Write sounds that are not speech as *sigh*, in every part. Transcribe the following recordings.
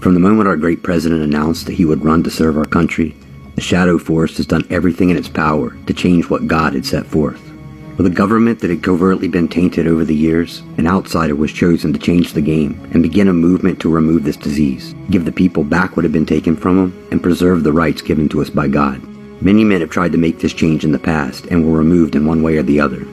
From the moment our great president announced that he would run to serve our country, the shadow force has done everything in its power to change what God had set forth. With a government that had covertly been tainted over the years, an outsider was chosen to change the game and begin a movement to remove this disease, give the people back what had been taken from them, and preserve the rights given to us by God. Many men have tried to make this change in the past and were removed in one way or the other.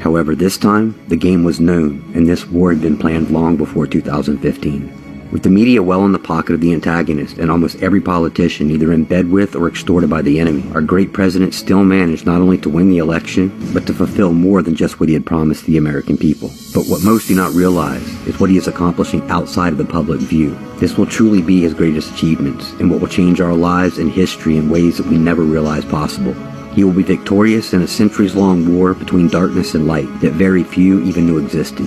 However, this time, the game was known, and this war had been planned long before 2015. With the media well in the pocket of the antagonist and almost every politician either in bed with or extorted by the enemy, our great president still managed not only to win the election, but to fulfill more than just what he had promised the American people. But what most do not realize is what he is accomplishing outside of the public view. This will truly be his greatest achievements and what will change our lives and history in ways that we never realized possible. He will be victorious in a centuries long war between darkness and light that very few even knew existed.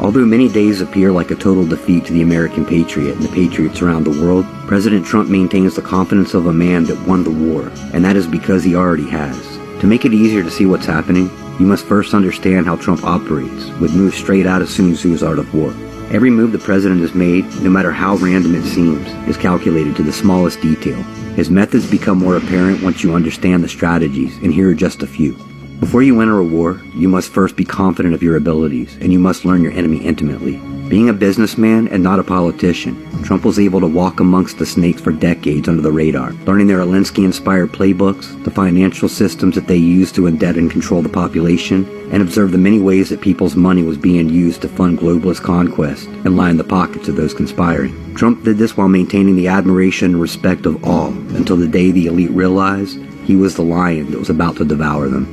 Although many days appear like a total defeat to the American patriot and the patriots around the world, President Trump maintains the confidence of a man that won the war, and that is because he already has. To make it easier to see what's happening, you must first understand how Trump operates, with moves straight out of Sun Tzu's Art of War. Every move the president has made, no matter how random it seems, is calculated to the smallest detail. His methods become more apparent once you understand the strategies, and here are just a few. Before you enter a war, you must first be confident of your abilities, and you must learn your enemy intimately. Being a businessman and not a politician, Trump was able to walk amongst the snakes for decades under the radar, learning their Alinsky-inspired playbooks, the financial systems that they used to indebt and control the population, and observe the many ways that people's money was being used to fund globalist conquest and line the pockets of those conspiring. Trump did this while maintaining the admiration and respect of all until the day the elite realized he was the lion that was about to devour them.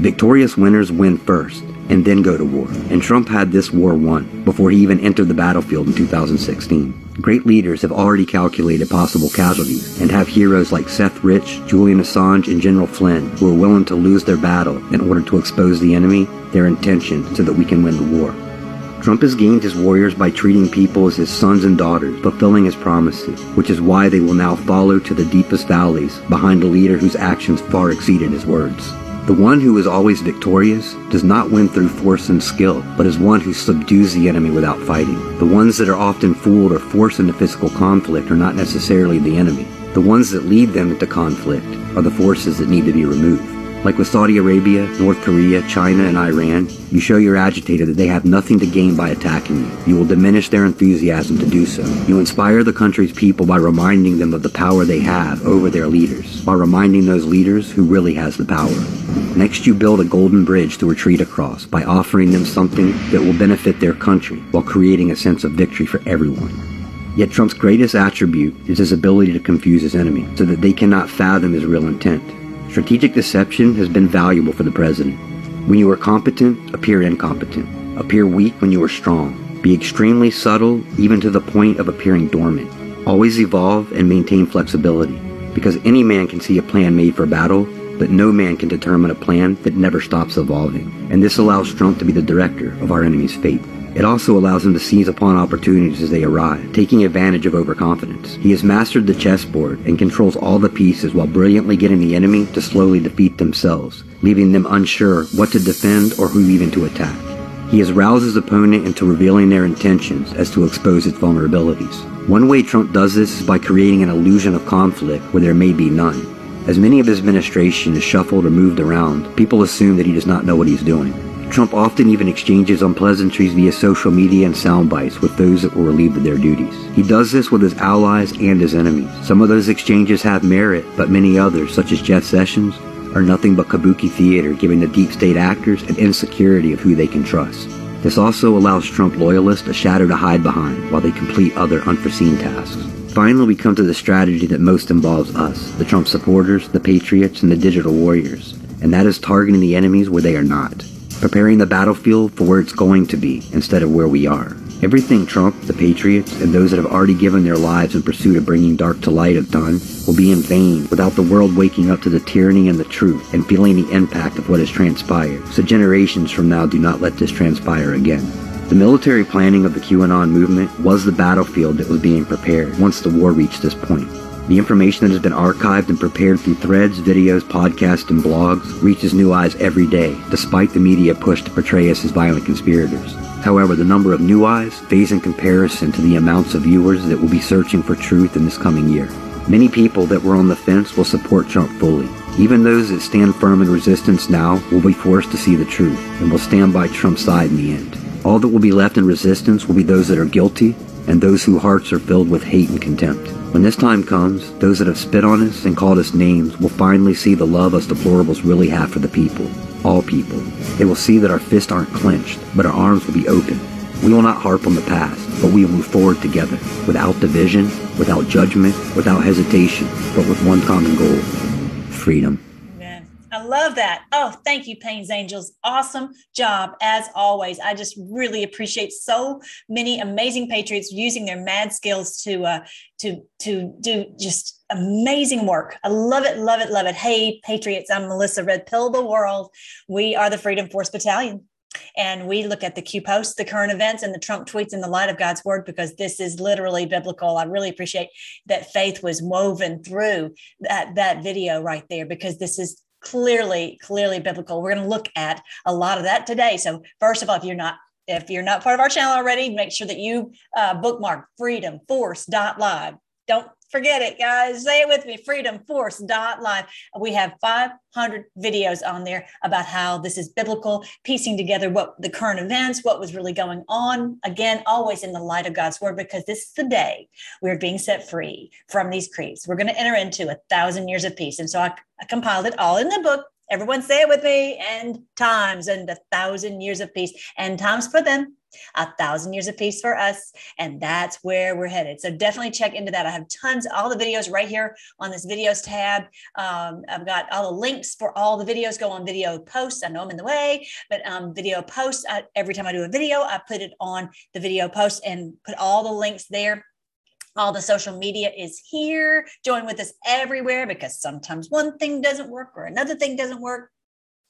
Victorious winners win first and then go to war. And Trump had this war won before he even entered the battlefield in 2016. Great leaders have already calculated possible casualties and have heroes like Seth Rich, Julian Assange, and General Flynn who are willing to lose their battle in order to expose the enemy, their intention, so that we can win the war. Trump has gained his warriors by treating people as his sons and daughters, fulfilling his promises, which is why they will now follow to the deepest valleys behind a leader whose actions far exceeded his words. The one who is always victorious does not win through force and skill, but is one who subdues the enemy without fighting. The ones that are often fooled or forced into physical conflict are not necessarily the enemy. The ones that lead them into conflict are the forces that need to be removed. Like with Saudi Arabia, North Korea, China, and Iran, you show your agitator that they have nothing to gain by attacking you. You will diminish their enthusiasm to do so. You inspire the country's people by reminding them of the power they have over their leaders, by reminding those leaders who really has the power. Next, you build a golden bridge to retreat across by offering them something that will benefit their country while creating a sense of victory for everyone. Yet Trump's greatest attribute is his ability to confuse his enemy so that they cannot fathom his real intent. Strategic deception has been valuable for the president. When you are competent, appear incompetent. Appear weak when you are strong. Be extremely subtle, even to the point of appearing dormant. Always evolve and maintain flexibility, because any man can see a plan made for battle, but no man can determine a plan that never stops evolving. And this allows Trump to be the director of our enemy's fate. It also allows him to seize upon opportunities as they arrive, taking advantage of overconfidence. He has mastered the chessboard and controls all the pieces while brilliantly getting the enemy to slowly defeat themselves, leaving them unsure what to defend or who even to attack. He has roused his opponent into revealing their intentions as to expose its vulnerabilities. One way Trump does this is by creating an illusion of conflict where there may be none. As many of his administration is shuffled or moved around, people assume that he does not know what he's doing. Trump often even exchanges unpleasantries via social media and sound bites with those that were relieved of their duties. He does this with his allies and his enemies. Some of those exchanges have merit, but many others, such as Jeff Sessions, are nothing but kabuki theater, giving the deep state actors an insecurity of who they can trust. This also allows Trump loyalists a shadow to hide behind while they complete other unforeseen tasks. Finally, we come to the strategy that most involves us, the Trump supporters, the patriots, and the digital warriors, and that is targeting the enemies where they are not preparing the battlefield for where it's going to be instead of where we are. Everything Trump, the Patriots, and those that have already given their lives in pursuit of bringing dark to light have done will be in vain without the world waking up to the tyranny and the truth and feeling the impact of what has transpired. So generations from now do not let this transpire again. The military planning of the QAnon movement was the battlefield that was being prepared once the war reached this point. The information that has been archived and prepared through threads, videos, podcasts, and blogs reaches new eyes every day, despite the media push to portray us as violent conspirators. However, the number of new eyes fades in comparison to the amounts of viewers that will be searching for truth in this coming year. Many people that were on the fence will support Trump fully. Even those that stand firm in resistance now will be forced to see the truth and will stand by Trump's side in the end. All that will be left in resistance will be those that are guilty and those whose hearts are filled with hate and contempt. When this time comes, those that have spit on us and called us names will finally see the love us deplorables really have for the people, all people. They will see that our fists aren't clenched, but our arms will be open. We will not harp on the past, but we will move forward together, without division, without judgment, without hesitation, but with one common goal freedom. I love that. Oh, thank you, Pains Angels. Awesome job as always. I just really appreciate so many amazing patriots using their mad skills to uh, to to do just amazing work. I love it, love it, love it. Hey, patriots! I'm Melissa Red Pill the world. We are the Freedom Force Battalion. And we look at the Q posts, the current events, and the Trump tweets in the light of God's word because this is literally biblical. I really appreciate that faith was woven through that, that video right there because this is clearly, clearly biblical. We're going to look at a lot of that today. So, first of all, if you're not if you're not part of our channel already, make sure that you uh, bookmark freedomforce.live. Don't forget it, guys. Say it with me freedomforce.live. We have 500 videos on there about how this is biblical, piecing together what the current events, what was really going on. Again, always in the light of God's word, because this is the day we're being set free from these creeds. We're going to enter into a thousand years of peace. And so I, I compiled it all in the book. Everyone say it with me. End times and a thousand years of peace. End times for them a thousand years of peace for us. And that's where we're headed. So definitely check into that. I have tons, all the videos right here on this videos tab. Um, I've got all the links for all the videos go on video posts. I know I'm in the way, but um, video posts, I, every time I do a video, I put it on the video post and put all the links there all the social media is here. Join with us everywhere because sometimes one thing doesn't work or another thing doesn't work.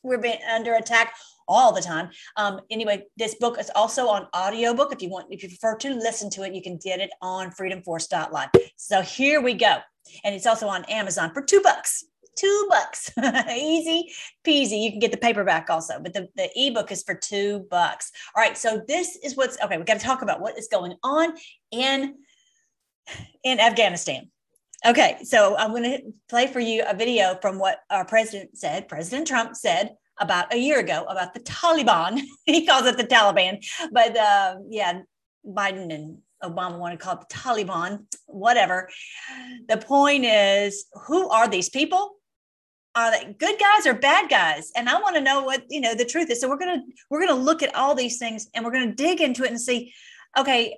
We're being under attack all the time. Um, anyway, this book is also on audiobook. If you want, if you prefer to listen to it, you can get it on freedomforce.live. So here we go. And it's also on Amazon for two bucks. Two bucks. *laughs* Easy peasy. You can get the paperback also, but the, the ebook is for two bucks. All right. So this is what's okay. We got to talk about what is going on in in Afghanistan. Okay, so I'm going to play for you a video from what our president said. President Trump said about a year ago about the Taliban. *laughs* he calls it the Taliban, but uh, yeah, Biden and Obama want to call it the Taliban, whatever. The point is, who are these people? Are they good guys or bad guys? And I want to know what you know the truth is. So we're gonna we're gonna look at all these things and we're gonna dig into it and see, okay,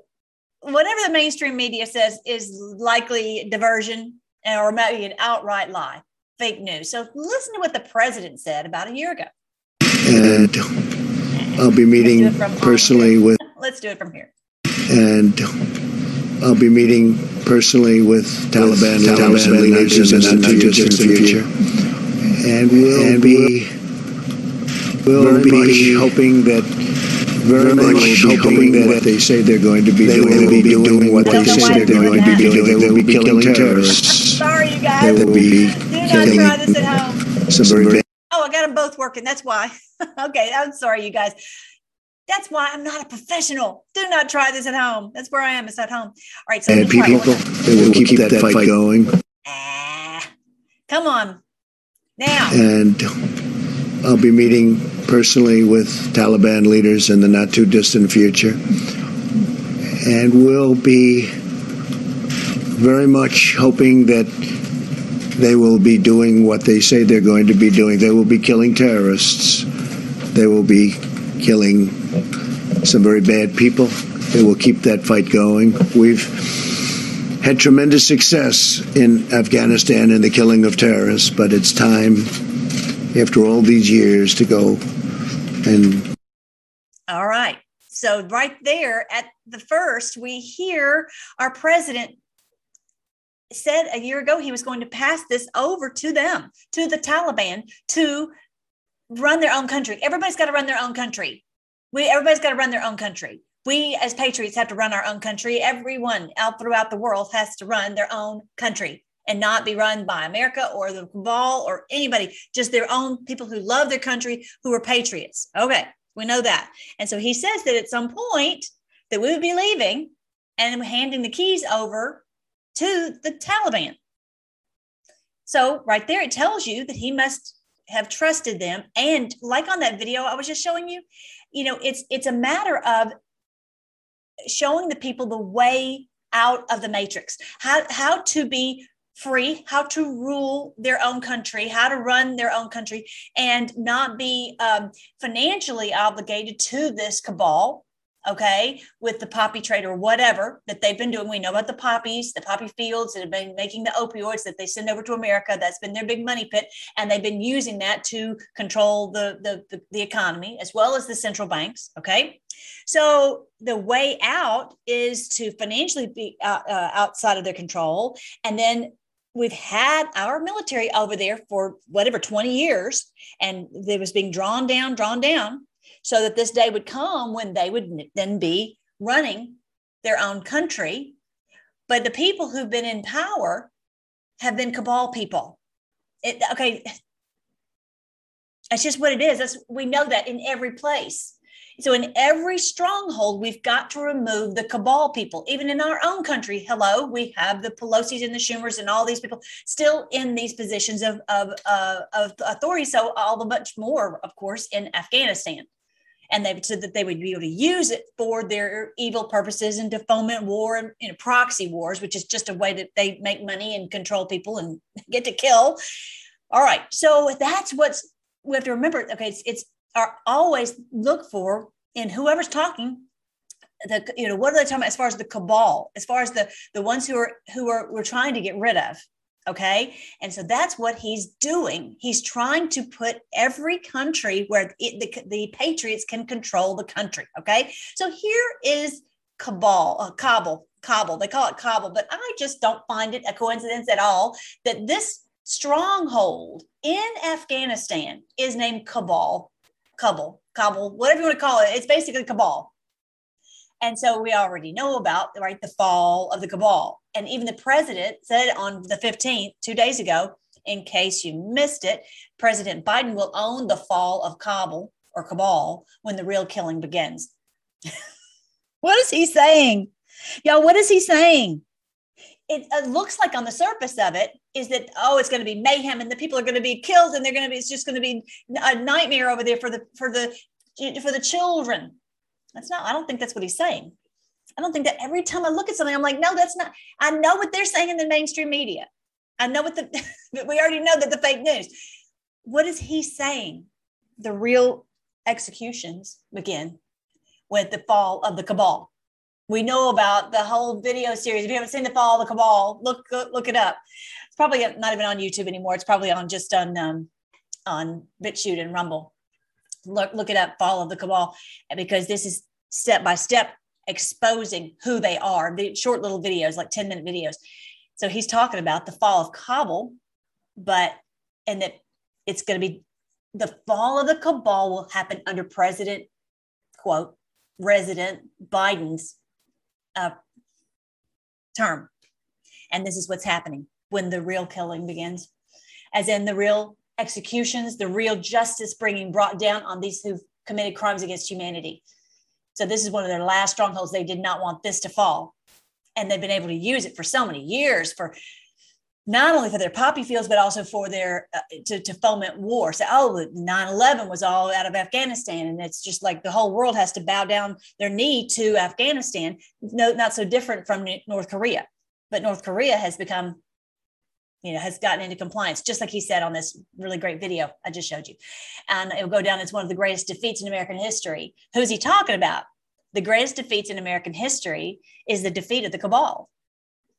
whatever the mainstream media says is likely diversion or maybe an outright lie fake news. So listen to what the president said about a year ago. And I'll be meeting personally with. Let's do it from here. And I'll be meeting personally with Taliban, with Taliban leaders in the not too distant future. And we'll and be we'll be hoping that very much hoping that what they say they're going to be doing, will be doing what they say they're going to be doing. They will be killing terrorists. Sorry, you guys. They will be killing try this at home. some very Oh, I got them both working. That's why. *laughs* okay, I'm sorry, you guys. That's why I'm not a professional. Do not try this at home. That's where I am. It's at home. All right. So and people, they will keep, keep that, that, fight going. Ah, come on. Now. And I'll be meeting personally with Taliban leaders in the not too distant future. And we'll be very much hoping that they will be doing what they say they're going to be doing. They will be killing terrorists. They will be killing some very bad people. They will keep that fight going. We've had tremendous success in Afghanistan in the killing of terrorists, but it's time, after all these years, to go and. All right. So, right there at the first, we hear our president said a year ago he was going to pass this over to them, to the Taliban, to run their own country. Everybody's got to run their own country. We everybody's got to run their own country. We as patriots have to run our own country. Everyone out throughout the world has to run their own country and not be run by America or the cabal or anybody, just their own people who love their country, who are patriots. Okay. We know that. And so he says that at some point that we would be leaving and handing the keys over to the Taliban. So right there, it tells you that he must have trusted them. And like on that video I was just showing you, you know, it's it's a matter of showing the people the way out of the matrix, how how to be free, how to rule their own country, how to run their own country, and not be um, financially obligated to this cabal okay, with the poppy trade or whatever that they've been doing. We know about the poppies, the poppy fields that have been making the opioids that they send over to America. That's been their big money pit. And they've been using that to control the, the, the, the economy as well as the central banks. Okay. So the way out is to financially be uh, uh, outside of their control. And then we've had our military over there for whatever 20 years and it was being drawn down drawn down so that this day would come when they would then be running their own country. But the people who've been in power have been cabal people. It, okay, that's just what it is. That's we know that in every place. So in every stronghold, we've got to remove the cabal people. Even in our own country, hello, we have the Pelosi's and the Schumers and all these people still in these positions of of, uh, of authority. So all the much more, of course, in Afghanistan and they said that they would be able to use it for their evil purposes and to foment war and you know, proxy wars, which is just a way that they make money and control people and *laughs* get to kill. All right, so that's what's we have to remember. Okay, it's, it's are always look for in whoever's talking the you know what are they talking about as far as the cabal as far as the the ones who are who are we're trying to get rid of Okay. And so that's what he's doing. He's trying to put every country where it, the, the patriots can control the country. Okay. So here is cabal, uh, Kabul. They call it Kabul, but I just don't find it a coincidence at all that this stronghold in Afghanistan is named Kabul, Kabul, Kabul, whatever you want to call it. It's basically Kabul. And so we already know about right the fall of the cabal. And even the president said on the 15th, two days ago, in case you missed it, President Biden will own the fall of Kabul or cabal when the real killing begins. *laughs* what is he saying? Y'all, what is he saying? It, looks like on the surface of it is that oh it's going to be mayhem and the people are going to be killed and they're going to be it's just going to be a nightmare over there for the for the for the children that's not, I don't think that's what he's saying. I don't think that every time I look at something, I'm like, no, that's not, I know what they're saying in the mainstream media. I know what the, *laughs* we already know that the fake news. What is he saying? The real executions begin with the fall of the cabal. We know about the whole video series. If you haven't seen the fall of the cabal, look look it up. It's probably not even on YouTube anymore. It's probably on just on um, on BitChute and Rumble look, look it up, Fall of the Cabal, because this is step by step exposing who they are. The short little videos, like 10 minute videos. So he's talking about the fall of Kabul, but and that it's going to be the fall of the cabal will happen under President, quote, Resident Biden's uh, term. And this is what's happening when the real killing begins, as in the real executions, the real justice bringing brought down on these who've committed crimes against humanity. So this is one of their last strongholds. They did not want this to fall. And they've been able to use it for so many years for not only for their poppy fields, but also for their uh, to, to foment war. So, oh, 9 11 was all out of Afghanistan. And it's just like the whole world has to bow down their knee to Afghanistan. No, not so different from North Korea. But North Korea has become you know, has gotten into compliance, just like he said on this really great video I just showed you. And it will go down as one of the greatest defeats in American history. Who's he talking about? The greatest defeats in American history is the defeat of the cabal,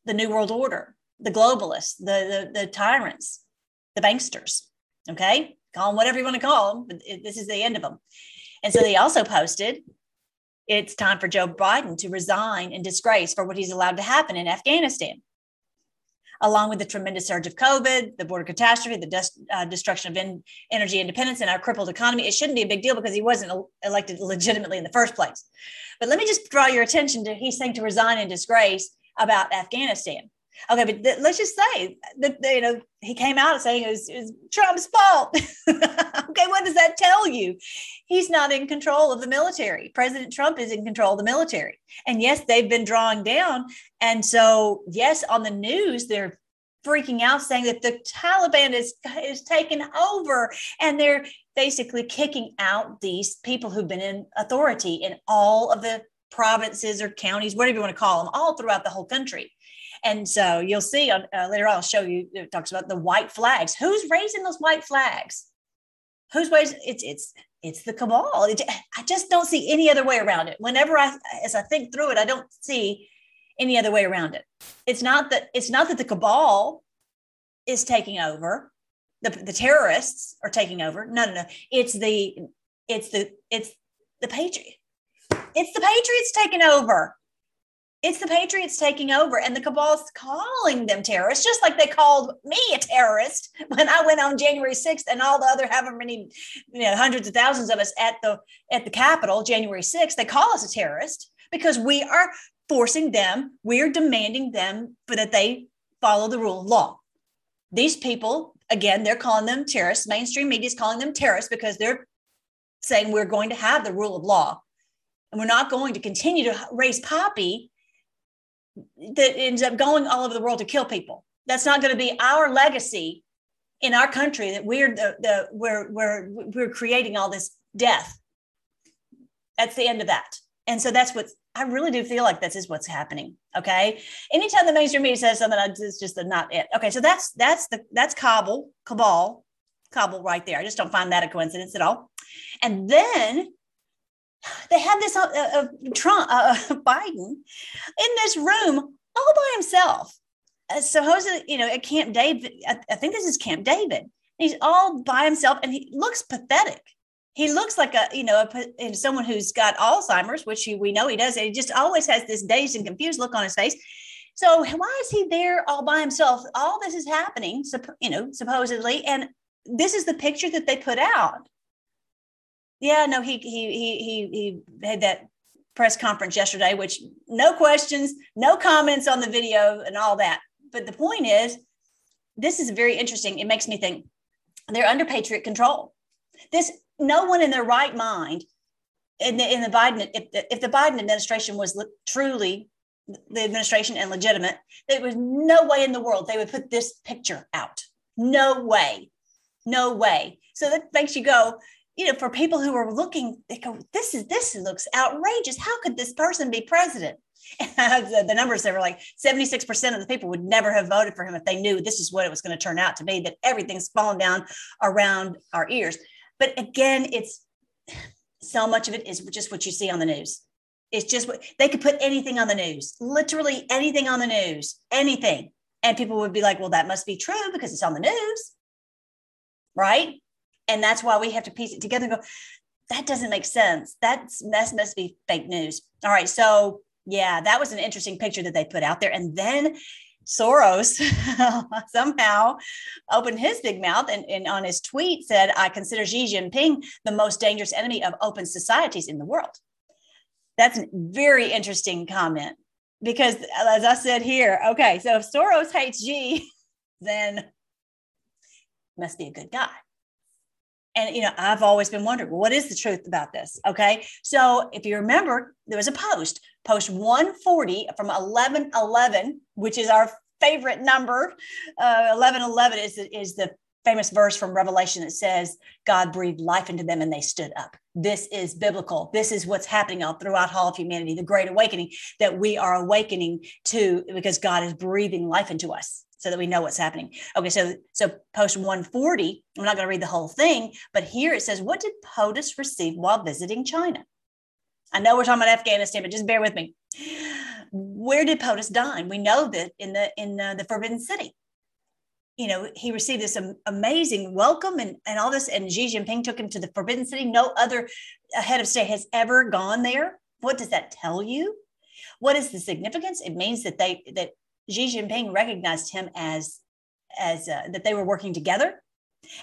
the New World Order, the globalists, the, the, the tyrants, the banksters. Okay. Call them whatever you want to call them, but it, this is the end of them. And so they also posted it's time for Joe Biden to resign in disgrace for what he's allowed to happen in Afghanistan along with the tremendous surge of COVID, the border catastrophe, the uh, destruction of in- energy independence, and our crippled economy, it shouldn't be a big deal because he wasn't elected legitimately in the first place. But let me just draw your attention to he's saying to resign in disgrace about Afghanistan. Okay, but th- let's just say that you know he came out saying it was, it was Trump's fault. *laughs* okay, what does that tell you? He's not in control of the military. President Trump is in control of the military, and yes, they've been drawing down. And so, yes, on the news they're freaking out, saying that the Taliban is is taken over, and they're basically kicking out these people who've been in authority in all of the provinces or counties, whatever you want to call them, all throughout the whole country. And so you'll see on, uh, later on, I'll show you, it talks about the white flags. Who's raising those white flags? Who's raising it's it's it's the cabal. It, I just don't see any other way around it. Whenever I as I think through it, I don't see any other way around it. It's not that it's not that the cabal is taking over, the, the terrorists are taking over. No, no, no. It's the it's the it's the patriot. It's the patriots taking over it's the Patriots taking over, and the cabal's calling them terrorists, just like they called me a terrorist when I went on January 6th, and all the other however many, you know, hundreds of thousands of us at the at the Capitol, January 6th. They call us a terrorist because we are forcing them, we're demanding them for that they follow the rule of law. These people, again, they're calling them terrorists. Mainstream media is calling them terrorists because they're saying we're going to have the rule of law. And we're not going to continue to raise poppy that ends up going all over the world to kill people. That's not going to be our legacy in our country that we're the, the we're we're we're creating all this death. That's the end of that. And so that's what I really do feel like this is what's happening. Okay. Anytime the mainstream media says something, it's just not it. Okay. So that's that's the that's Kabul, cabal, Kabul right there. I just don't find that a coincidence at all. And then they had this uh, uh, Trump, uh, *laughs* Biden in this room all by himself. Uh, supposedly, you know, at Camp David, I, I think this is Camp David. He's all by himself and he looks pathetic. He looks like a, you know, a, someone who's got Alzheimer's, which he, we know he does. He just always has this dazed and confused look on his face. So why is he there all by himself? All this is happening, you know, supposedly, and this is the picture that they put out yeah, no, he he he he he had that press conference yesterday, which no questions, no comments on the video and all that. But the point is, this is very interesting. It makes me think they're under patriot control. This no one in their right mind in the, in the Biden if the, if the Biden administration was le- truly the administration and legitimate, there was no way in the world they would put this picture out. No way, no way. So that makes you go, you know, for people who are looking, they go, this is this looks outrageous. How could this person be president? *laughs* the, the numbers they were like 76% of the people would never have voted for him if they knew this is what it was going to turn out to be, that everything's fallen down around our ears. But again, it's so much of it is just what you see on the news. It's just what they could put anything on the news, literally anything on the news, anything. And people would be like, well, that must be true because it's on the news. Right. And that's why we have to piece it together and go, that doesn't make sense. That's that must be fake news. All right. So yeah, that was an interesting picture that they put out there. And then Soros *laughs* somehow opened his big mouth and, and, on his tweet said, I consider Xi Jinping the most dangerous enemy of open societies in the world. That's a very interesting comment because, uh, as I said here, okay, so if Soros hates Xi, *laughs* then must be a good guy and you know i've always been wondering what is the truth about this? Okay. So if you remember there was a post post 140 from 1111 which is our favorite number. Uh, 1111 is, is the famous verse from revelation that says god breathed life into them and they stood up. This is biblical. This is what's happening all throughout all of humanity the great awakening that we are awakening to because god is breathing life into us so that we know what's happening. Okay, so so post 140, I'm not going to read the whole thing, but here it says, what did POTUS receive while visiting China? I know we're talking about Afghanistan, but just bear with me. Where did POTUS dine? We know that in the in the, the Forbidden City. You know, he received this amazing welcome and, and all this, and Xi Jinping took him to the Forbidden City. No other uh, head of state has ever gone there. What does that tell you? What is the significance? It means that they that Xi Jinping recognized him as as uh, that they were working together,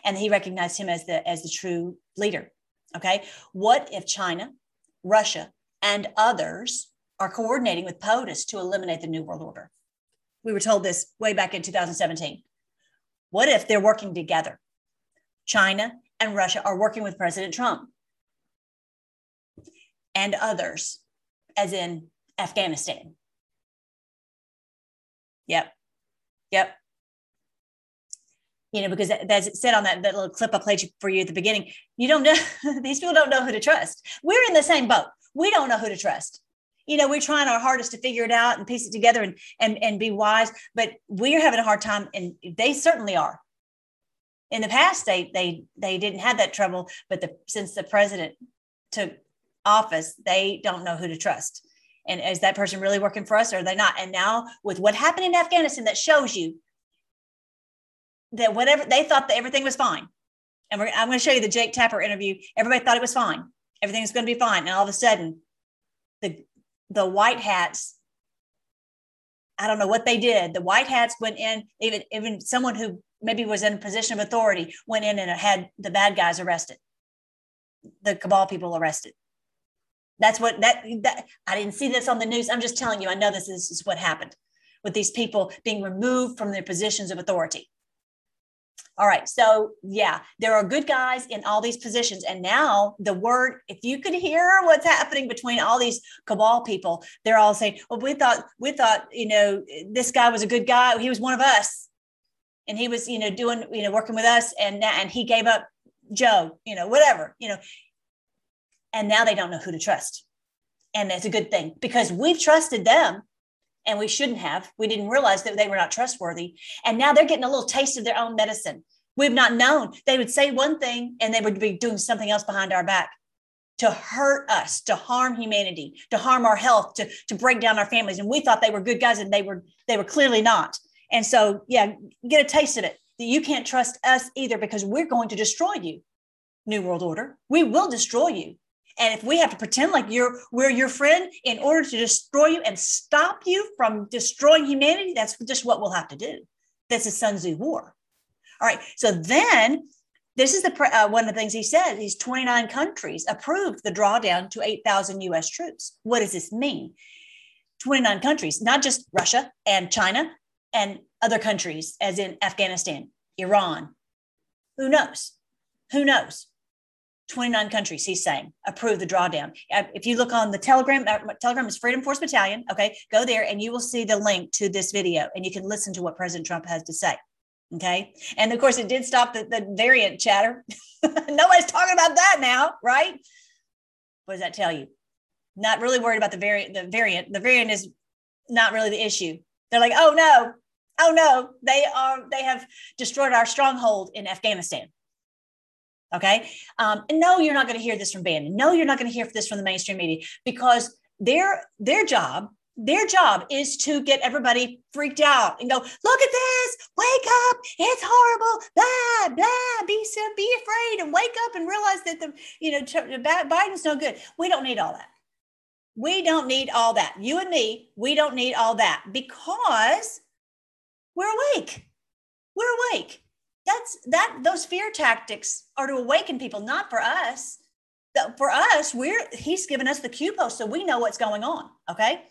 and he recognized him as the as the true leader. Okay, what if China, Russia, and others are coordinating with POTUS to eliminate the New World Order? We were told this way back in 2017. What if they're working together? China and Russia are working with President Trump and others, as in Afghanistan. Yep. Yep. You know, because as it said on that, that little clip I played for you at the beginning, you don't know, *laughs* these people don't know who to trust. We're in the same boat. We don't know who to trust. You know, we're trying our hardest to figure it out and piece it together and and and be wise, but we're having a hard time, and they certainly are. In the past, they they they didn't have that trouble, but the since the president took office, they don't know who to trust and is that person really working for us or are they not? And now with what happened in afghanistan that shows you that whatever they thought that everything was fine. And i'm going to show you the jake tapper interview. Everybody thought it was fine. Everything was going to be fine. And all of a sudden the the white hats i don't know what they did. The white hats went in even even someone who maybe was in a position of authority went in and had the bad guys arrested. The cabal people arrested that's what that, that I didn't see this on the news. I'm just telling you, I know this is, is what happened with these people being removed from their positions of authority. All right. So, yeah, there are good guys in all these positions. And now the word, if you could hear what's happening between all these cabal people, they're all saying, well, we thought, we thought, you know, this guy was a good guy. He was one of us. And he was, you know, doing, you know, working with us. And, and he gave up Joe, you know, whatever, you know, and now they don't know who to trust. And that's a good thing because we've trusted them and we shouldn't have. We didn't realize that they were not trustworthy. And now they're getting a little taste of their own medicine. We've not known. They would say one thing and they would be doing something else behind our back to hurt us, to harm humanity, to harm our health, to, to break down our families. And we thought they were good guys and they were they were clearly not. And so, yeah, get a taste of it. You can't trust us either because we're going to destroy you. New World Order. We will destroy you. And if we have to pretend like you're we're your friend in order to destroy you and stop you from destroying humanity, that's just what we'll have to do. That's a Sun Tzu war. All right. So then this is the uh, one of the things he said. These 29 countries approved the drawdown to 8,000 U.S. troops. What does this mean? 29 countries, not just Russia and China and other countries, as in Afghanistan, Iran. Who knows? Who knows? 29 countries, he's saying, approve the drawdown. If you look on the Telegram, uh, Telegram is Freedom Force Battalion. Okay, go there and you will see the link to this video and you can listen to what President Trump has to say. Okay. And of course, it did stop the, the variant chatter. *laughs* Nobody's talking about that now, right? What does that tell you? Not really worried about the variant. The variant, the variant is not really the issue. They're like, oh no, oh no, they are, they have destroyed our stronghold in Afghanistan. Okay. Um, and no, you're not going to hear this from Bannon. No, you're not going to hear this from the mainstream media because their their job their job is to get everybody freaked out and go, look at this, wake up, it's horrible, blah, blah, be be afraid and wake up and realize that the, you know, Biden's no good. We don't need all that. We don't need all that. You and me, we don't need all that because we're awake. We're awake that's that those fear tactics are to awaken people not for us. For us we're he's given us the Q post so we know what's going on okay?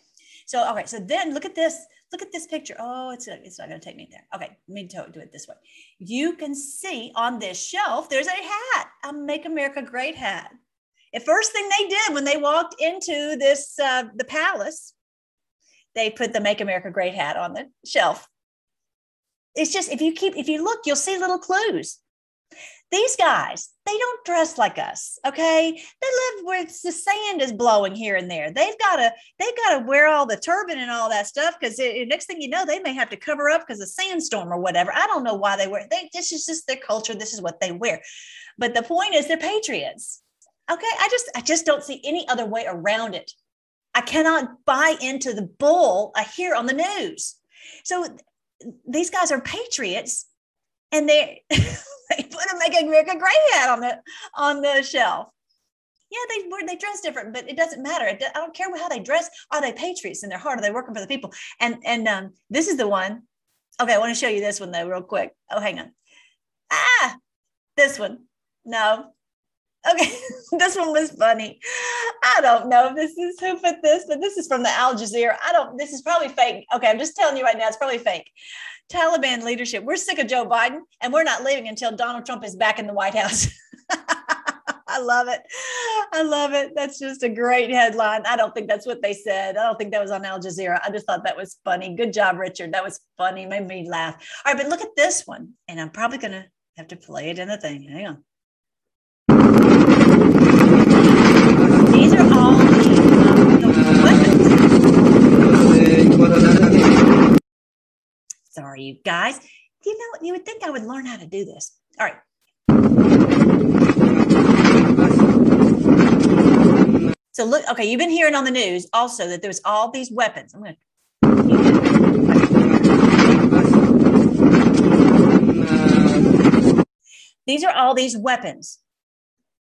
So okay so then look at this look at this picture. Oh it's it's not going to take me there. Okay let me do it this way. You can see on this shelf there's a hat a make america great hat. The first thing they did when they walked into this uh, the palace they put the make america great hat on the shelf it's just if you keep if you look, you'll see little clues. These guys, they don't dress like us, okay? They live where the sand is blowing here and there. They've got to they've got to wear all the turban and all that stuff because next thing you know, they may have to cover up because of sandstorm or whatever. I don't know why they wear. They this is just their culture. This is what they wear. But the point is, they're patriots. Okay, I just I just don't see any other way around it. I cannot buy into the bull I hear on the news. So these guys are patriots and they *laughs* they put a make America great hat on the on the shelf. Yeah, they they dress different, but it doesn't matter. I don't care how they dress. Are they patriots in their heart? Are they working for the people? And and um, this is the one. Okay, I want to show you this one though, real quick. Oh, hang on. Ah, this one. No, Okay, *laughs* this one was funny. I don't know if this is who put this, but this is from the Al Jazeera. I don't, this is probably fake. Okay, I'm just telling you right now, it's probably fake. Taliban leadership. We're sick of Joe Biden and we're not leaving until Donald Trump is back in the White House. *laughs* I love it. I love it. That's just a great headline. I don't think that's what they said. I don't think that was on Al Jazeera. I just thought that was funny. Good job, Richard. That was funny. Made me laugh. All right, but look at this one. And I'm probably going to have to play it in the thing. Hang on. These are all the, um, the weapons. Sorry, you guys. You know, you would think I would learn how to do this. All right. So look, okay, you've been hearing on the news also that there's all these weapons. I'm going to. These are all these weapons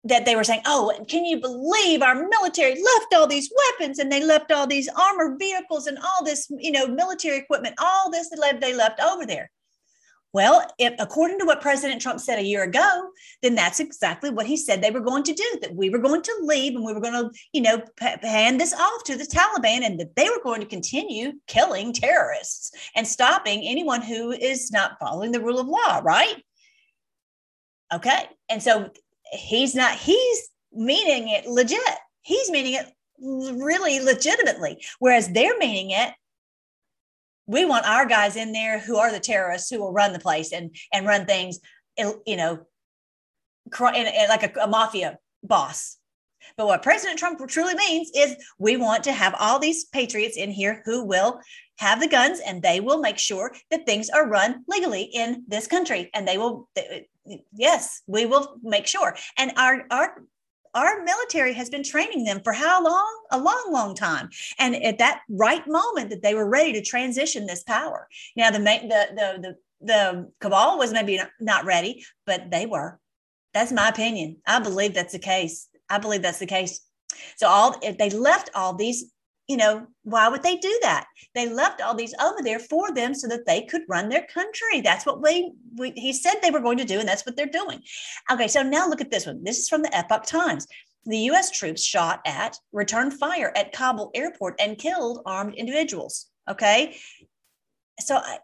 that they were saying, oh, can you believe our military left all these weapons and they left all these armored vehicles and all this, you know, military equipment, all this they left over there. Well, if according to what President Trump said a year ago, then that's exactly what he said they were going to do. That we were going to leave and we were going to, you know, p- hand this off to the Taliban, and that they were going to continue killing terrorists and stopping anyone who is not following the rule of law. Right? Okay, and so he's not. He's meaning it legit. He's meaning it really legitimately, whereas they're meaning it we want our guys in there who are the terrorists who will run the place and and run things you know like a, a mafia boss but what president trump truly means is we want to have all these patriots in here who will have the guns and they will make sure that things are run legally in this country and they will yes we will make sure and our our our military has been training them for how long? A long, long time. And at that right moment that they were ready to transition this power. Now the the the the, the cabal was maybe not ready, but they were. That's my opinion. I believe that's the case. I believe that's the case. So all they left all these you know, why would they do that? They left all these over there for them so that they could run their country. That's what we, we he said they were going to do, and that's what they're doing. Okay, so now look at this one. This is from the Epoch Times. The U.S. troops shot at, returned fire at Kabul airport and killed armed individuals. Okay, so I,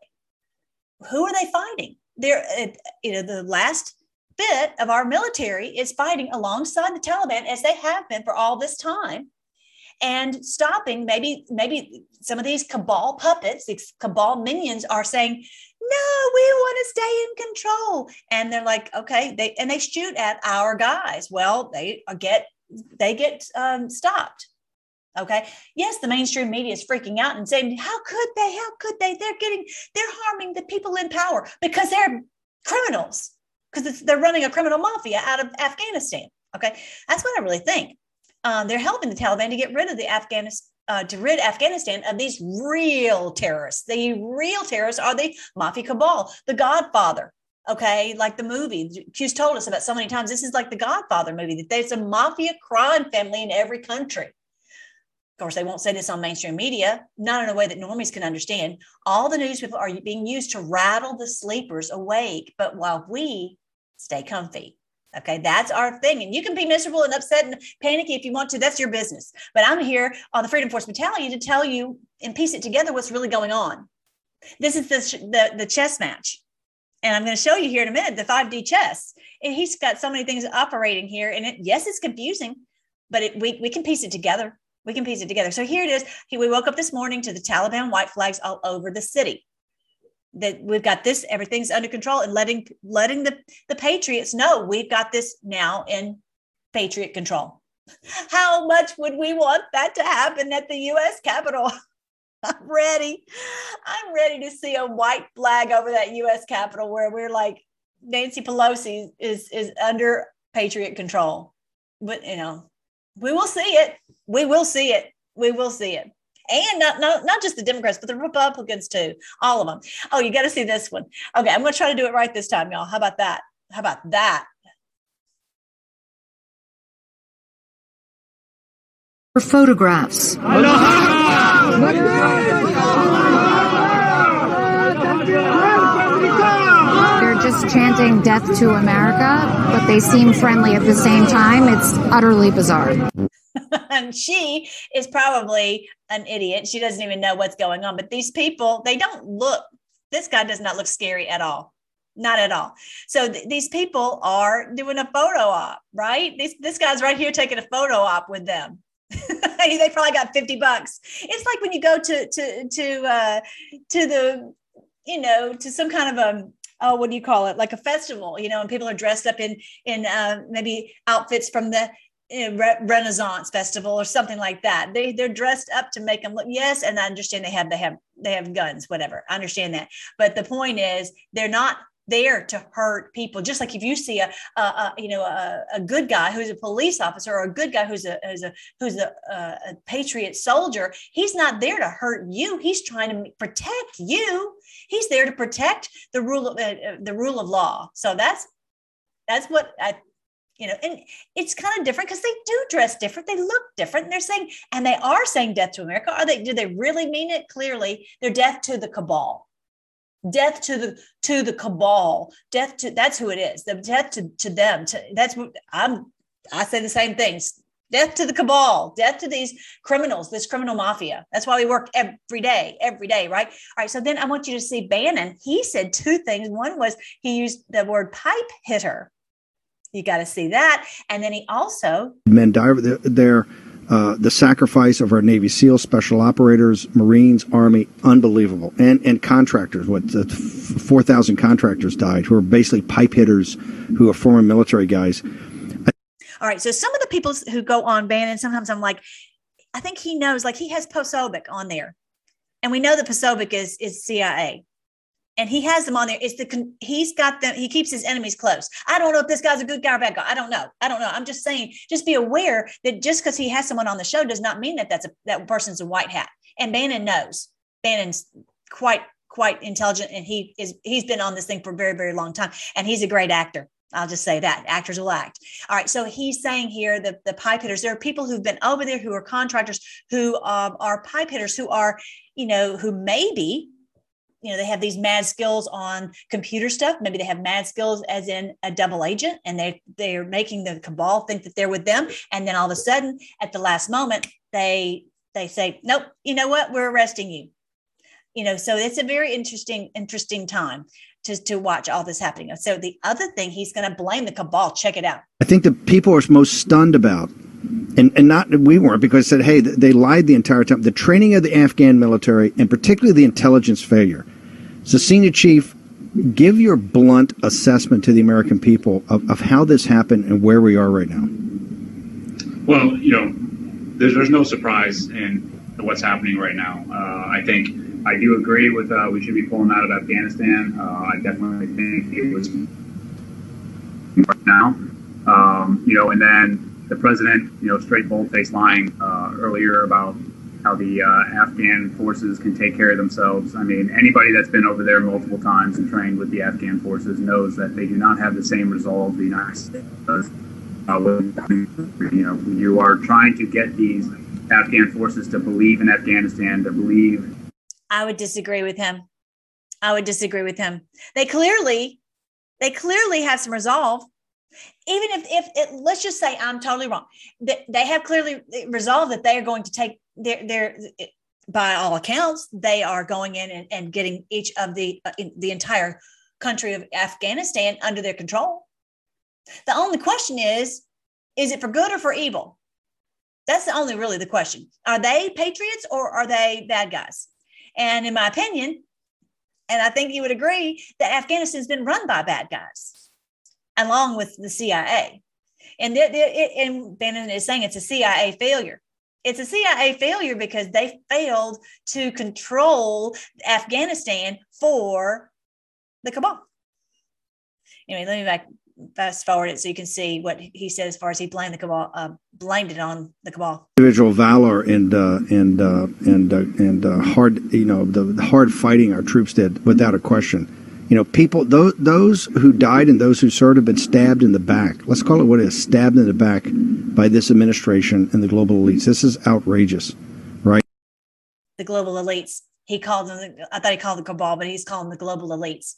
who are they fighting? They're, uh, you know, the last bit of our military is fighting alongside the Taliban as they have been for all this time and stopping maybe maybe some of these cabal puppets these cabal minions are saying no we want to stay in control. And they're like okay they and they shoot at our guys. Well they get they get um, stopped. Okay? Yes the mainstream media is freaking out and saying how could they how could they? They're getting they're harming the people in power because they're criminals because they're running a criminal mafia out of afghanistan okay that's what i really think um, they're helping the Taliban to get rid of the Afghanistan. Uh, to rid Afghanistan of these real terrorists. The real terrorists are the Mafia Cabal, the Godfather. Okay, like the movie. she's told us about so many times. This is like the Godfather movie that there's a mafia crime family in every country. Of course, they won't say this on mainstream media, not in a way that normies can understand. All the news people are being used to rattle the sleepers awake, but while we stay comfy. Okay, that's our thing. And you can be miserable and upset and panicky if you want to. That's your business. But I'm here on the Freedom Force Battalion to tell you and piece it together what's really going on. This is the, the, the chess match. And I'm going to show you here in a minute the 5D chess. And he's got so many things operating here. And it, yes, it's confusing, but it, we, we can piece it together. We can piece it together. So here it is. He, we woke up this morning to the Taliban white flags all over the city that we've got this everything's under control and letting letting the the patriots know we've got this now in patriot control. *laughs* How much would we want that to happen at the us capitol? *laughs* I'm ready. I'm ready to see a white flag over that us capitol where we're like nancy pelosi is is under patriot control. But you know we will see it. We will see it. We will see it and not, not, not just the Democrats, but the Republicans too, all of them. Oh, you got to see this one. Okay, I'm going to try to do it right this time, y'all. How about that? How about that? For photographs. They're just chanting death to America, but they seem friendly at the same time. It's utterly bizarre. *laughs* and she is probably an idiot. She doesn't even know what's going on. But these people, they don't look, this guy does not look scary at all. Not at all. So th- these people are doing a photo op, right? This, this guy's right here taking a photo op with them. *laughs* they probably got 50 bucks. It's like when you go to to to uh to the you know to some kind of a oh what do you call it like a festival you know and people are dressed up in in uh, maybe outfits from the Re- Renaissance festival or something like that. They they're dressed up to make them look. Yes, and I understand they have they have they have guns, whatever. I understand that, but the point is they're not there to hurt people. Just like if you see a, a, a you know a, a, good guy who's a police officer or a good guy who's a who's a who's a, a patriot soldier, he's not there to hurt you. He's trying to protect you. He's there to protect the rule of uh, the rule of law. So that's that's what I you know and it's kind of different because they do dress different they look different and they're saying and they are saying death to america are they do they really mean it? Clearly they're death to the cabal. Death to the to the cabal. Death to that's who it is. The death to, to them to, that's what i'm i say the same things. Death to the cabal death to these criminals this criminal mafia. That's why we work every day every day right? All right so then i want you to see bannon. He said two things. One was he used the word pipe hitter you got to see that. And then he also men die. They're, uh, the sacrifice of our Navy SEALs, special operators, Marines, Army, unbelievable, and and contractors. What four thousand contractors died, who are basically pipe hitters, who are former military guys. All right, so some of the people who go on Bannon, sometimes I'm like, I think he knows, like he has Posobiec on there, and we know that Posobiec is is CIA and he has them on there. It's the he's got them. He keeps his enemies close. I don't know if this guy's a good guy or bad guy. I don't know. I don't know. I'm just saying. Just be aware that just because he has someone on the show does not mean that that's a that person's a white hat. And Bannon knows. Bannon's quite quite intelligent, and he is he's been on this thing for a very very long time, and he's a great actor. I'll just say that actors will act. All right. So he's saying here the, the pipe hitters, there are people who've been over there who are contractors who um, are pipe hitters who are, you know, who maybe you know they have these mad skills on computer stuff. Maybe they have mad skills as in a double agent and they they're making the cabal think that they're with them. And then all of a sudden at the last moment they they say nope you know what? We're arresting you. You know so it's a very interesting interesting time to, to watch all this happening. So the other thing he's going to blame the cabal. Check it out. I think the people are most stunned about and, and not we weren't because said hey they lied the entire time. The training of the afghan military and particularly the intelligence failure so, Senior Chief, give your blunt assessment to the American people of, of how this happened and where we are right now. Well, you know, there's, there's no surprise in what's happening right now. Uh, I think I do agree with uh, we should be pulling out of Afghanistan. Uh, I definitely think it was right now. Um, you know, and then the president, you know, straight bold-faced lying uh, earlier about how the uh, Afghan forces can take care of themselves. I mean, anybody that's been over there multiple times and trained with the Afghan forces knows that they do not have the same resolve the United States does. Uh, when, you know, you are trying to get these Afghan forces to believe in Afghanistan, to believe. I would disagree with him. I would disagree with him. They clearly, they clearly have some resolve even if if it, let's just say I'm totally wrong, they, they have clearly resolved that they are going to take they're, they're by all accounts, they are going in and, and getting each of the uh, the entire country of Afghanistan under their control. The only question is, is it for good or for evil? That's the only really the question. Are they patriots or are they bad guys? And in my opinion, and I think you would agree that Afghanistan's been run by bad guys, along with the CIA. And, they, they, and Bannon is saying it's a CIA failure it's a CIA failure because they failed to control Afghanistan for the cabal. Anyway, let me back fast forward it so you can see what he said as far as he blamed the cabal, uh, blamed it on the cabal. Individual valor and uh, and uh, and uh, and uh, hard, you know, the hard fighting our troops did without a question you know, people those those who died and those who served have been stabbed in the back. Let's call it what it is: stabbed in the back by this administration and the global elites. This is outrageous, right? The global elites. He called them. I thought he called the cabal, but he's calling the global elites.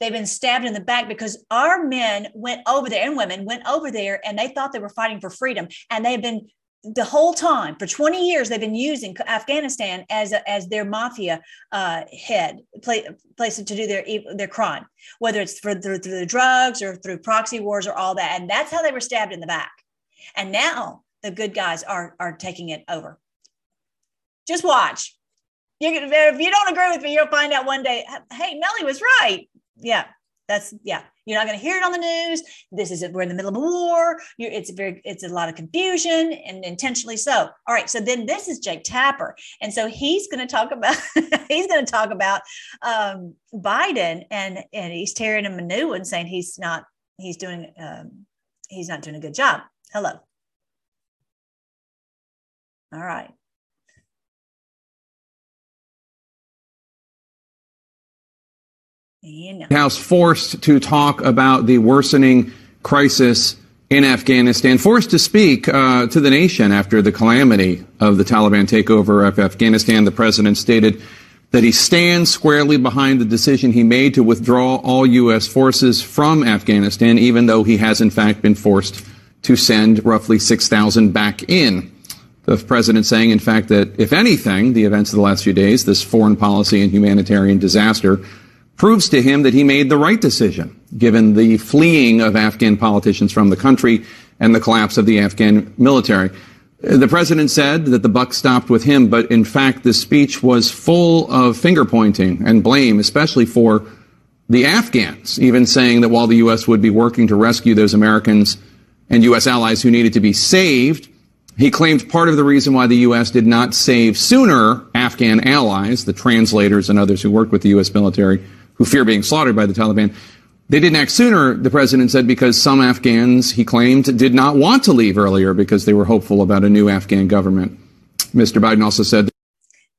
they've been stabbed in the back because our men went over there and women went over there and they thought they were fighting for freedom and they've been the whole time for 20 years they've been using afghanistan as a, as their mafia uh, head play, place to do their their crime whether it's for through, through the drugs or through proxy wars or all that and that's how they were stabbed in the back. And now the good guys are are taking it over. Just watch. You if you don't agree with me you'll find out one day hey melly was right. Yeah that's yeah. You're not going to hear it on the news. This is we're in the middle of a war. You're, it's very it's a lot of confusion and intentionally so. All right. So then this is Jake Tapper, and so he's going to talk about *laughs* he's going to talk about um, Biden and and he's tearing him a new one, saying he's not he's doing um, he's not doing a good job. Hello. All right. House forced to talk about the worsening crisis in Afghanistan, forced to speak uh, to the nation after the calamity of the Taliban takeover of Afghanistan. The president stated that he stands squarely behind the decision he made to withdraw all U.S. forces from Afghanistan, even though he has in fact been forced to send roughly 6,000 back in. The president saying, in fact, that if anything, the events of the last few days, this foreign policy and humanitarian disaster, proves to him that he made the right decision, given the fleeing of Afghan politicians from the country and the collapse of the Afghan military. The president said that the buck stopped with him, but in fact, the speech was full of finger pointing and blame, especially for the Afghans, even saying that while the U.S. would be working to rescue those Americans and U.S. allies who needed to be saved, he claimed part of the reason why the U.S. did not save sooner Afghan allies, the translators and others who worked with the U.S. military, who fear being slaughtered by the Taliban. They didn't act sooner, the president said, because some Afghans, he claimed, did not want to leave earlier because they were hopeful about a new Afghan government. Mr. Biden also said.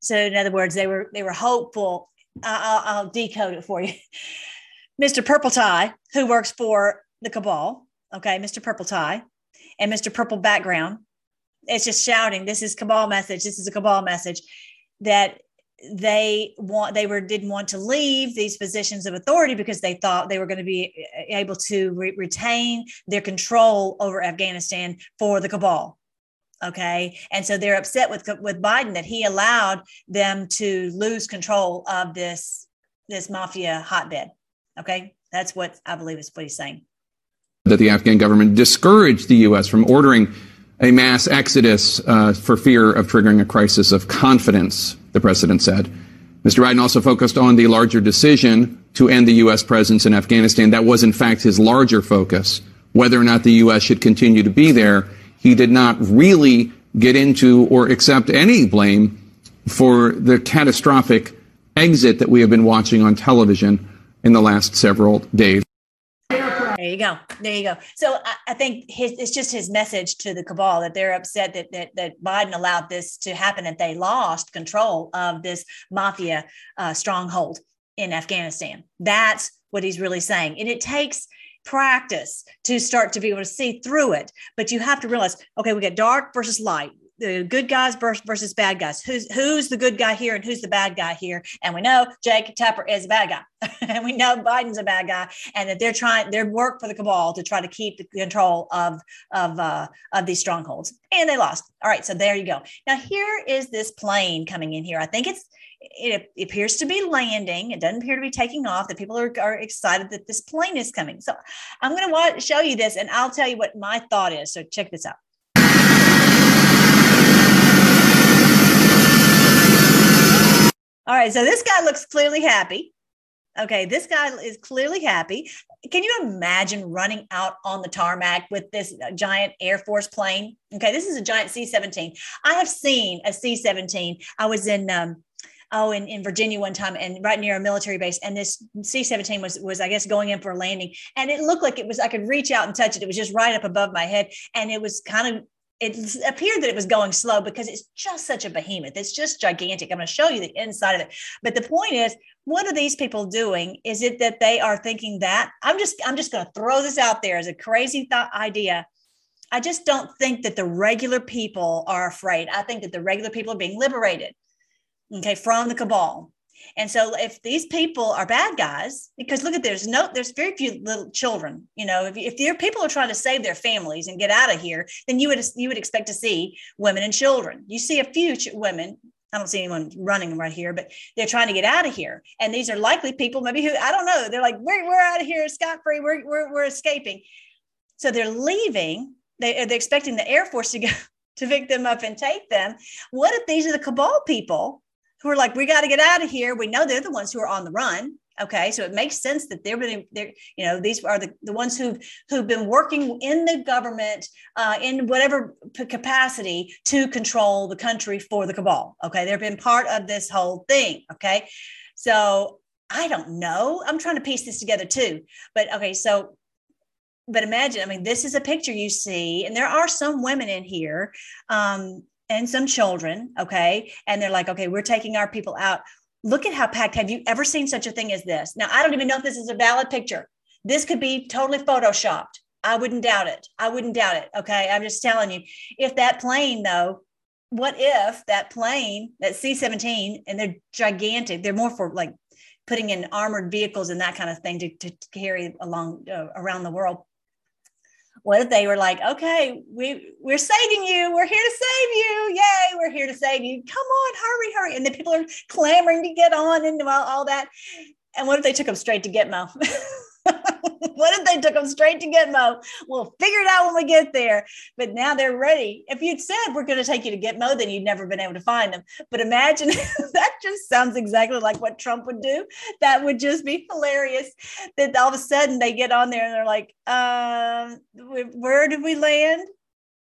So, in other words, they were they were hopeful. I'll, I'll decode it for you. Mr. Purple Tie, who works for the cabal, okay, Mr. Purple Tie, and Mr. Purple Background, it's just shouting, "This is cabal message. This is a cabal message." That they want they were didn't want to leave these positions of authority because they thought they were going to be eh, able to re- retain their control over Afghanistan for the cabal okay? And so they're upset with with Biden that he allowed them to lose control of this this mafia hotbed okay? That's what I believe is what he's saying. That the Afghan government discouraged the US from ordering a mass exodus uh, for fear of triggering a crisis of confidence the president said. Mr. Biden also focused on the larger decision to end the U.S. presence in Afghanistan. That was, in fact, his larger focus. Whether or not the U.S. should continue to be there, he did not really get into or accept any blame for the catastrophic exit that we have been watching on television in the last several days. There you go. There you go. So I, I, think his, it's just his message to the cabal that they're upset that, that, that Biden allowed this to happen, that they lost control of this mafia uh, stronghold in Afghanistan. That's what he's really saying. And it takes practice to start to be able to see through it. But you have to realize, okay, we got dark versus light the good guys versus bad guys. Who's who's the good guy here and who's the bad guy here? And we know Jake Tapper is a bad guy, *laughs* and we know Biden's a bad guy, and that they're trying their work for the cabal to try to keep the control of of uh, of these strongholds, and they lost. All right, so there you go. Now here is this plane coming in here. I think it's it appears to be landing. It doesn't appear to be taking off. The people are, are excited that this plane is coming. So I'm going to show you this, and I'll tell you what my thought is. So check this out. All right, so this guy looks clearly happy. Okay, this guy is clearly happy. Can you imagine running out on the tarmac with this giant Air Force plane? Okay, this is a giant C 17. I have seen a C 17. I was in, um, oh, in, in Virginia one time and right near a military base. And this C 17 was, was, I guess, going in for a landing. And it looked like it was, I could reach out and touch it. It was just right up above my head. And it was kind of it appeared that it was going slow because it's just such a behemoth. It's just gigantic. I'm going to show you the inside of it. But the point is, what are these people doing? Is it that they are thinking that I'm just I'm just going to throw this out there as a crazy thought idea. I just don't think that the regular people are afraid. I think that the regular people are being liberated, okay, from the cabal. And so if these people are bad guys, because look at there's no there's very few little children. You know, if if your people are trying to save their families and get out of here, then you would you would expect to see women and children. You see a few ch- women. I don't see anyone running right here, but they're trying to get out of here. And these are likely people, maybe who I don't know. They're like, we're, we're out of here scot free. We're, we're, we're escaping. So they're leaving. They, they're expecting the Air Force to go *laughs* to pick them up and take them. What if these are the cabal people who are like, we got to get out of here. We know they're the ones who are on the run. Okay, so it makes sense that they're really, they're, you know, these are the, the ones who've who've been working in the government uh, in whatever capacity to control the country for the cabal. Okay, they've been part of this whole thing. Okay, so I don't know. I'm trying to piece this together too. But okay, so but imagine, I mean, this is a picture you see, and there are some women in here. Um, and some children, okay? And they're like, okay, we're taking our people out. Look at how packed. Have you ever seen such a thing as this? Now, I don't even know if this is a valid picture. This could be totally photoshopped. I wouldn't doubt it. I wouldn't doubt it. Okay. I'm just telling you. If that plane, though, what if that plane, that C 17, and they're gigantic, they're more for like putting in armored vehicles and that kind of thing to, to carry along uh, around the world what if they were like, okay, we we're saving you, we're here to save you, yay, we're here to save you. Come on, hurry, hurry. And the people are clamoring to get on and all, all that. And what if they took them straight to Gitmo? *laughs* *laughs* what if they took them straight to Gitmo? We'll figure it out when we get there. But now they're ready. If you'd said we're going to take you to Gitmo, then you'd never been able to find them. But imagine *laughs* that just sounds exactly like what Trump would do. That would just be hilarious. That all of a sudden they get on there and they're like, um, where did we land?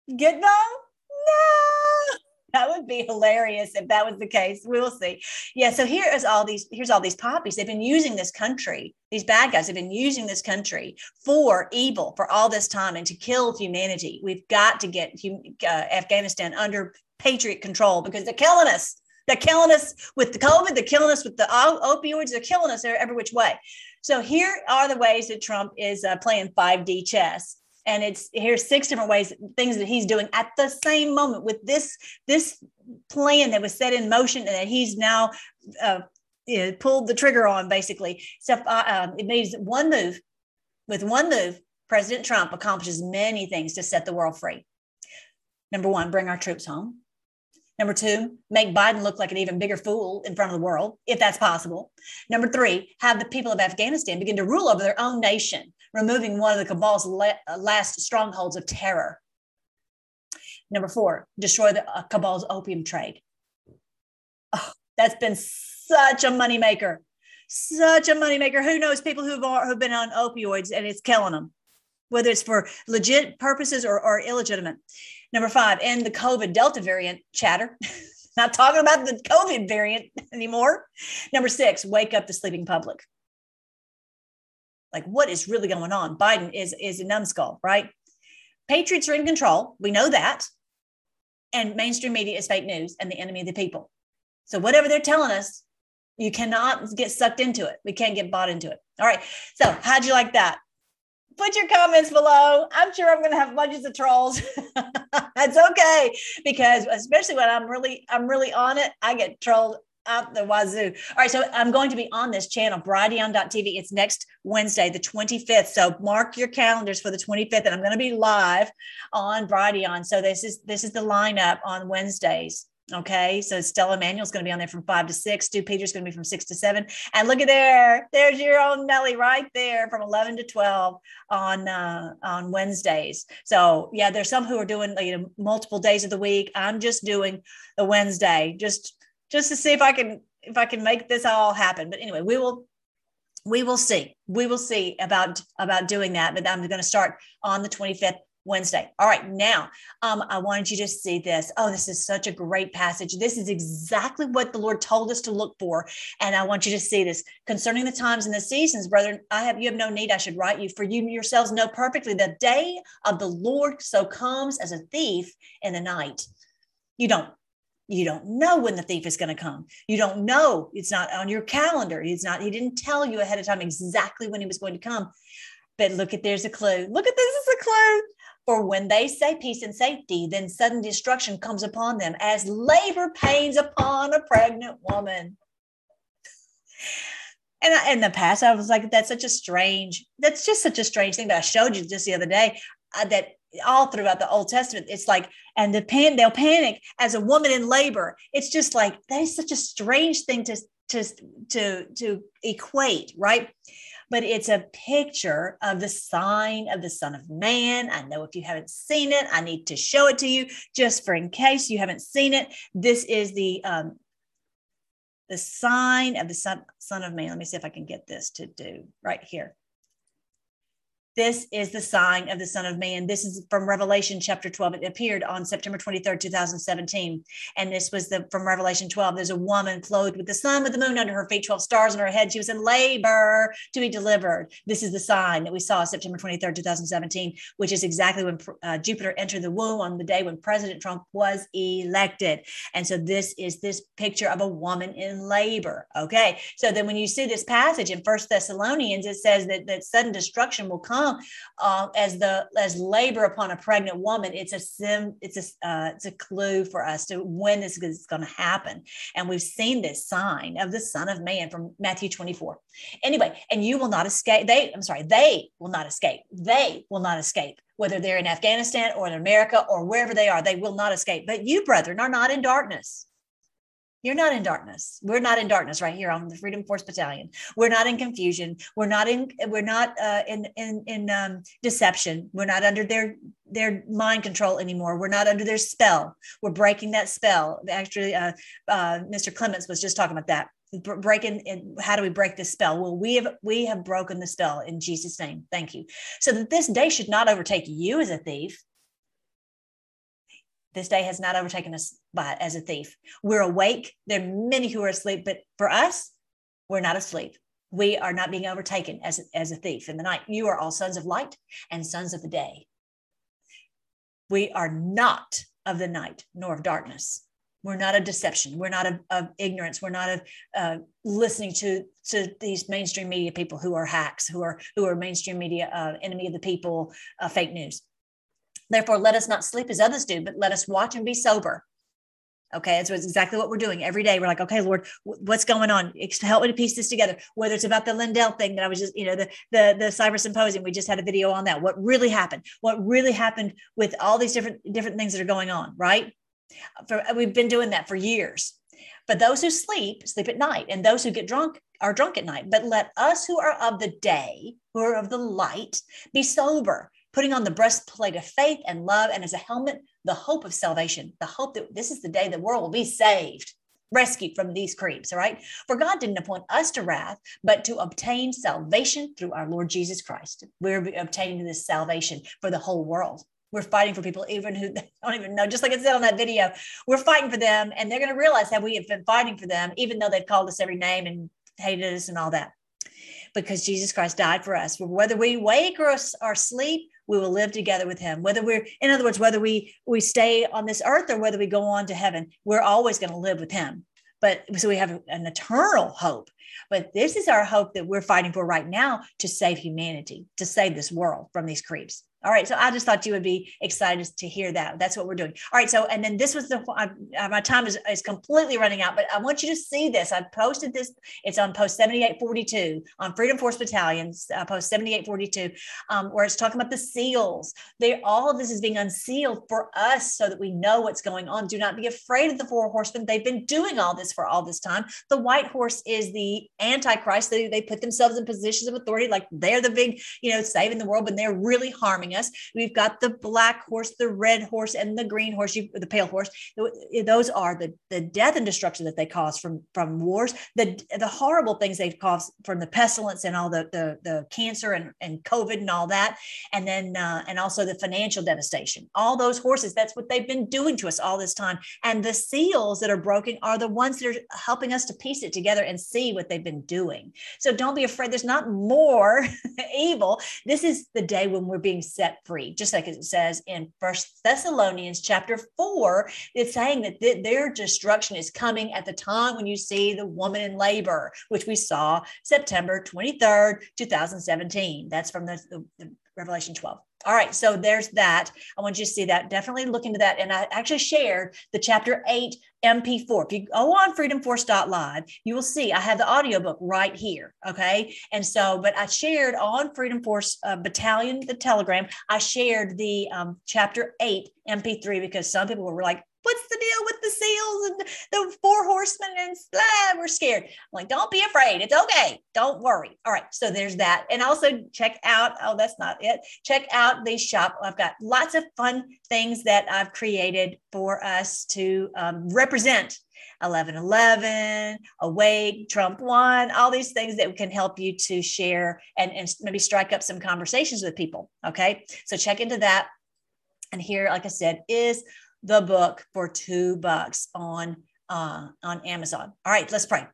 Gitmo? No *laughs* that would be hilarious if that was the case. We'll see. Yeah. So here is all these. Here's all these poppies. They've been using this country. These bad guys have been using this country for evil for all this time and to kill humanity. We've got to get uh, Afghanistan under patriot control because they're killing us. They're killing us with the COVID. They're killing us with the opioids. They're killing us every which way. So here are the ways that Trump is uh, playing 5D chess and it's here's six different ways things that he's doing at the same moment with this this plan that was set in motion and that he's now uh, you know, pulled the trigger on basically. So uh, um, it means one move with one move president trump accomplishes many things to set the world free. Number one bring our troops home. Number two, make Biden look like an even bigger fool in front of the world, if that's possible. Number three, have the people of Afghanistan begin to rule over their own nation removing one of the cabal's last strongholds of terror. Number four, destroy the uh, cabal's opium trade. Oh, that's been such a moneymaker, such a moneymaker. Who knows people who've, who've been on opioids and it's killing them, whether it's for legit purposes or, or illegitimate. Number five, end the COVID Delta variant chatter. *laughs* Not talking about the COVID variant *laughs* anymore. Number six, wake up the sleeping public like what is really going on? Biden is is a numbskull right? Patriots are in control. We know that. And mainstream media is fake news and the enemy of the people. So whatever they're telling us you cannot get sucked into it. We can't get bought into it. All right. So how'd you like that? Put your comments below. I'm sure i'm going to have bunches of trolls. *laughs* That's okay because especially when i'm really i'm really on it i get trolled up the wazoo. All right, so I'm going to be on this channel, Brighteon.tv. It's next Wednesday, the 25th. So mark your calendars for the 25th, and I'm going to be live on Brighteon. So this is this is the lineup on Wednesdays. Okay, so Stella Immanuel's going to be on there from five to six. Stu Peters going to be from six to seven. And look at there, there's your own Melly right there from eleven to twelve on uh, on Wednesdays. So yeah, there's some who are doing you know multiple days of the week. I'm just doing the Wednesday, just just to see if I can if I can make this all happen. But anyway, we will we will see. We will see about about doing that. But I'm going to start on the 25th Wednesday. All right, now um, I wanted you to see this. Oh, this is such a great passage. This is exactly what the Lord told us to look for, and I want you to see this concerning the times and the seasons, brethren. I have you have no need I should write you, for you yourselves know perfectly the day of the Lord so comes as a thief in the night. You don't you don't know when the thief is going to come. You don't know. It's not on your calendar. He's not he didn't tell you ahead of time exactly when he was going to come. But look at there's a clue. Look at this is a clue. For when they say peace and safety then sudden destruction comes upon them as labor pains upon a pregnant woman. And I, in the past, I was like, that's such a strange, that's just such a strange thing that I showed you just the other day. Uh, that all throughout the Old Testament, it's like, and the pan, they'll panic as a woman in labor. It's just like that is such a strange thing to to to to equate, right? But it's a picture of the sign of the Son of Man. I know if you haven't seen it, I need to show it to you just for in case you haven't seen it. This is the um, the sign of the son, son of man. Let me see if I can get this to do right here. This is the sign of the Son of Man. This is from Revelation chapter 12. It appeared on September 23rd, 2017. And this was the from Revelation 12. There's a woman clothed with the sun, with the moon under her feet, 12 stars on her head. She was in labor to be delivered. This is the sign that we saw September 23rd, 2017, which is exactly when uh, Jupiter entered the womb on the day when President Trump was elected. And so this is this picture of a woman in labor. Okay. So then when you see this passage in First Thessalonians, it says that, that sudden destruction will come uh, as the as labor upon a pregnant woman. It's a sim. It's a uh, it's a clue for us to when this is going to happen. And we've seen this sign of the Son of Man from Matthew 24. Anyway, and you will not escape. They, I'm sorry, they will not escape. They will not escape whether they're in Afghanistan or in America or wherever they are, they will not escape. But you, brethren, are not in darkness. You're not in darkness. We're not in darkness right here on the Freedom Force Battalion. We're not in confusion. We're not in. We're not uh, in in in um, deception. We're not under their their mind control anymore. We're not under their spell. We're breaking that spell. Actually, uh, uh, Mr. Clements was just talking about that. Breaking. In, how do we break this spell? Well, we have we have broken the spell in Jesus' name. Thank you. So that this day should not overtake you as a thief this day has not overtaken us by, as a thief. We're awake. There are many who are asleep, but for us, we're not asleep. We are not being overtaken as, as a thief in the night. You are all sons of light and sons of the day. We are not of the night nor of darkness. We're not of deception. We're not of, of ignorance. We're not of uh, listening to to these mainstream media people who are hacks, who are who are mainstream media uh, enemy of the people, uh, fake news. Therefore, let us not sleep as others do, but let us watch and be sober. Okay, so it's exactly what we're doing every day. We're like, okay, Lord, what's going on? Help me to piece this together. Whether it's about the Lindell thing that I was just, you know, the the the cyber symposium, we just had a video on that. What really happened? What really happened with all these different different things that are going on, right? For, uh, we've been doing that for years. But those who sleep sleep at night, and those who get drunk are drunk at night. But let us who are of the day, who are of the light, be sober putting on the breastplate of faith and love, and as a helmet, the hope of salvation, the hope that this is the day the world will be saved, rescued from these creeps. All right. For God didn't appoint us to wrath, but to obtain salvation through our Lord Jesus Christ. We're obtaining this salvation for the whole world. We're fighting for people, even who *laughs* don't even know, just like I said on that video. We're fighting for them, and they're going to realize that we have been fighting for them, even though they've called us every name and hated us and all that because Jesus Christ died for us. Whether we wake or, or sleep, we will live together with him. Whether we're, in other words, whether we we stay on this earth or whether we go on to heaven, we're always going to live with him. But so we have an eternal hope. But this is our hope that we're fighting for right now to save humanity, to save this world from these creeps. All right. So I just thought you would be excited to hear that. That's what we're doing. All right. So, and then this was the, uh, my time is, is completely running out, but I want you to see this. I posted this. It's on post 7842 on Freedom Force Battalions, uh, post 7842, um, where it's talking about the seals. They, all of this is being unsealed for us so that we know what's going on. Do not be afraid of the four horsemen. They've been doing all this for all this time. The white horse is the antichrist. They, they put themselves in positions of authority, like they're the big, you know, saving the world, but they're really harming us. We've got the black horse, the red horse, and the green horse, the pale horse. Those are the, the death and destruction that they cause from, from wars, the, the horrible things they've caused from the pestilence and all the, the, the cancer and, and COVID and all that. And then, uh, and also the financial devastation. All those horses, that's what they've been doing to us all this time. And the seals that are broken are the ones that are helping us to piece it together and see what they've been doing. So don't be afraid. There's not more *laughs* evil. This is the day when we're being set free, just like it says in First Thessalonians chapter four. It's saying that th- their destruction is coming at the time when you see the woman in labor, which we saw September 23rd, 2017. That's from the, the, the Revelation 12. All right, so there's that. I want you to see that. Definitely look into that. And I actually shared the chapter eight MP4. If you go on freedomforce.live, you will see I have the audiobook right here. Okay. And so, but I shared on Freedom Force uh, Battalion, the Telegram, I shared the um, chapter eight MP3 because some people were like, what's the deal with the seals and the four horsemen and blah, we're scared. I'm like, don't be afraid. It's okay. Don't worry. All right. So there's that. And also check out, oh, that's not it. Check out the shop. I've got lots of fun things that I've created for us to um, represent 1111, Awake, Trump One, all these things that can help you to share and, and maybe strike up some conversations with people. Okay. So check into that. And here, like I said, is the book for two bucks on uh, on Amazon. All right, let's pray.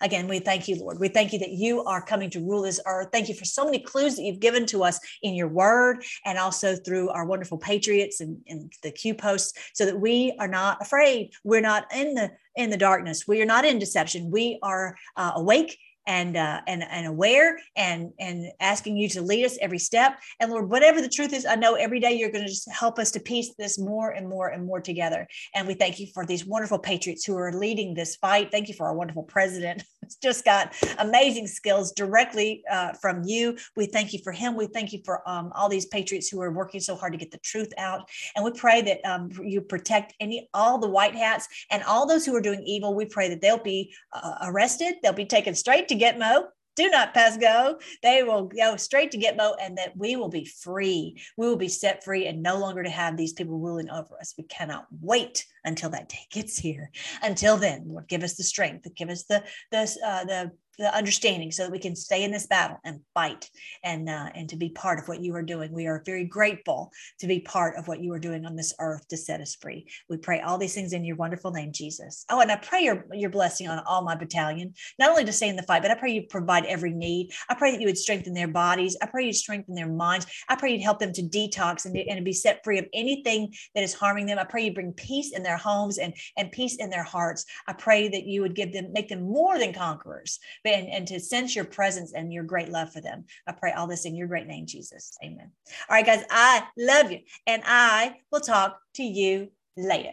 Again, we thank you, Lord. We thank you that you are coming to rule this earth. Thank you for so many clues that you've given to us in your word and also through our wonderful patriots and, and the Q posts so that we are not afraid. We're not in the in the darkness. We are not in deception. We are uh, awake and uh, and and aware and and asking you to lead us every step. And lord whatever the truth is i know every day you're going to just help us to piece this more and more and more together. And we thank you for these wonderful patriots who are leading this fight. Thank you for our wonderful president. *laughs* It's just got amazing skills directly uh, from you. We thank you for him. We thank you for um, all these patriots who are working so hard to get the truth out. And we pray that um, you protect any all the white hats and all those who are doing evil. We pray that they'll be uh, arrested. They'll be taken straight to Gitmo. Do not pass go. They will go straight to Gitmo, and that we will be free. We will be set free and no longer to have these people ruling over us. We cannot wait until that day gets here. Until then, Lord, give us the strength, give us the the uh, the the understanding so that we can stay in this battle and fight and uh, and to be part of what you are doing. We are very grateful to be part of what you are doing on this earth to set us free. We pray all these things in your wonderful name jesus. Oh and i pray your, your blessing on all my battalion not only to stay in the fight but i pray you provide every need. I pray that you would strengthen their bodies. I pray you strengthen their minds. I pray you'd help them to detox and, and be set free of anything that is harming them. I pray you bring peace in their homes and and peace in their hearts. I pray that you would give them make them more than conquerors and, and to sense your presence and your great love for them. I pray all this in your great name, Jesus. Amen. All right, guys, I love you. And I will talk to you later.